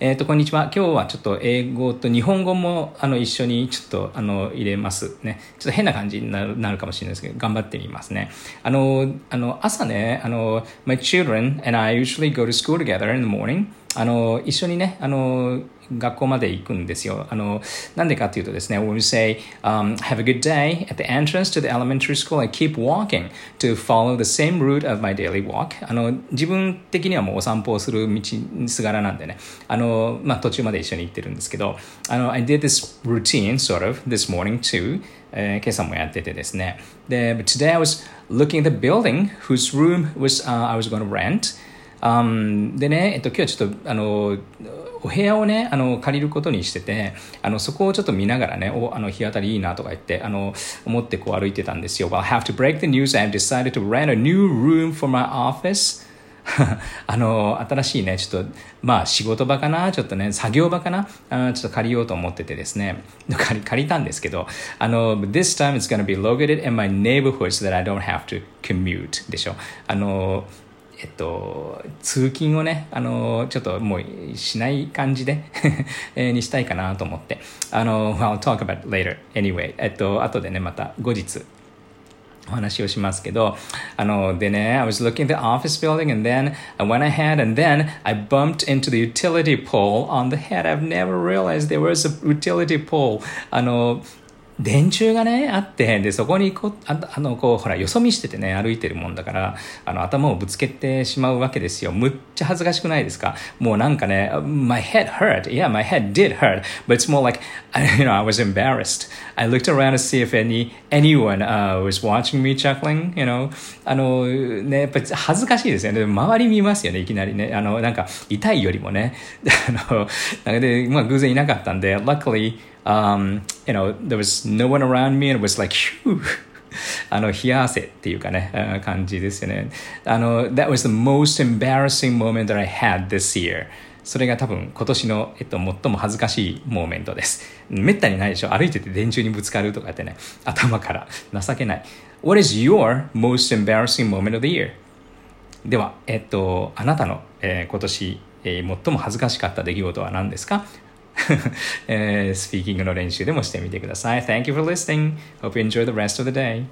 えっ、と、こんにちは。今日はちょっと英語と日本語もあの一緒にちょっとあの入れますね。ちょっと変な感じになるなるかもしれないですけど、頑張ってみますね。あの、あの朝ね、あの、My children and I usually go to school together in the morning. あの、一緒にね、あの、学校まで行くんですよ。あの、なんでかっていうとですね、when we say、um, have a good day at the entrance to the elementary school and keep walking to follow the same route of my daily walk あの、自分的にはもうお散歩をする道すがらなんでね、あの、まあ、途中まで一緒に行ってるんですけど、あの、I did this routine sort of this morning too えー、今朝もやっててですね。で、but today I was looking at the building whose room was、uh, I was going to rent Um, でね、えっと、今日はちょっと、あの、お部屋をね、あの、借りることにしてて、あの、そこをちょっと見ながらね、お、あの、日当たりいいなとか言って、あの、思ってこう歩いてたんですよ。Well, I have to break the news. I've decided to rent a new room for my office. あの、新しいね、ちょっと、まあ仕事場かなちょっとね、作業場かなあちょっと借りようと思っててですね、借り、借りたんですけど、あの、this time it's gonna be located in my neighborhood so that I don't have to commute でしょ。あの、えっと、通勤をね、あの、ちょっともうしない感じでにしたいかなと思って。あの、I'll talk about later. Anyway. えっと、後でね、また後日、お話をしますけど、あの、でね、I was looking at the office building and then I went ahead and then I bumped into the utility pole on the head. I've never realized there was a utility pole. あの、電柱がね、あって、で、そこにこ、ああの、こう、ほら、よそ見しててね、歩いてるもんだから、あの、頭をぶつけてしまうわけですよ。むっちゃ恥ずかしくないですかもうなんかね、my head hurt. Yeah, my head did hurt. But it's more like, you know, I was embarrassed. I looked around to see if any, anyone、uh, was watching me chuckling, you know. あの、ね、やっぱ恥ずかしいですよね。周り見ますよね、いきなりね。あの、なんか、痛いよりもね。あの、なんかで、まあ、偶然いなかったんで、luckily, um, you know, there was no one around me and it was like, phew. あの、冷や汗っていうかね、感じですよね。あの、that was the most embarrassing moment that I had this year. それが多分今年の、えっと、最も恥ずかしいモーメントです。めったにないでしょ歩いてて電柱にぶつかるとかってね、頭から情けない。What is your most embarrassing moment of the year? では、えっと、あなたの、えー、今年、えー、最も恥ずかしかった出来事は何ですか えー、スピーキングの練習でもしてみてください。Thank you for listening. Hope you enjoy the rest of the day.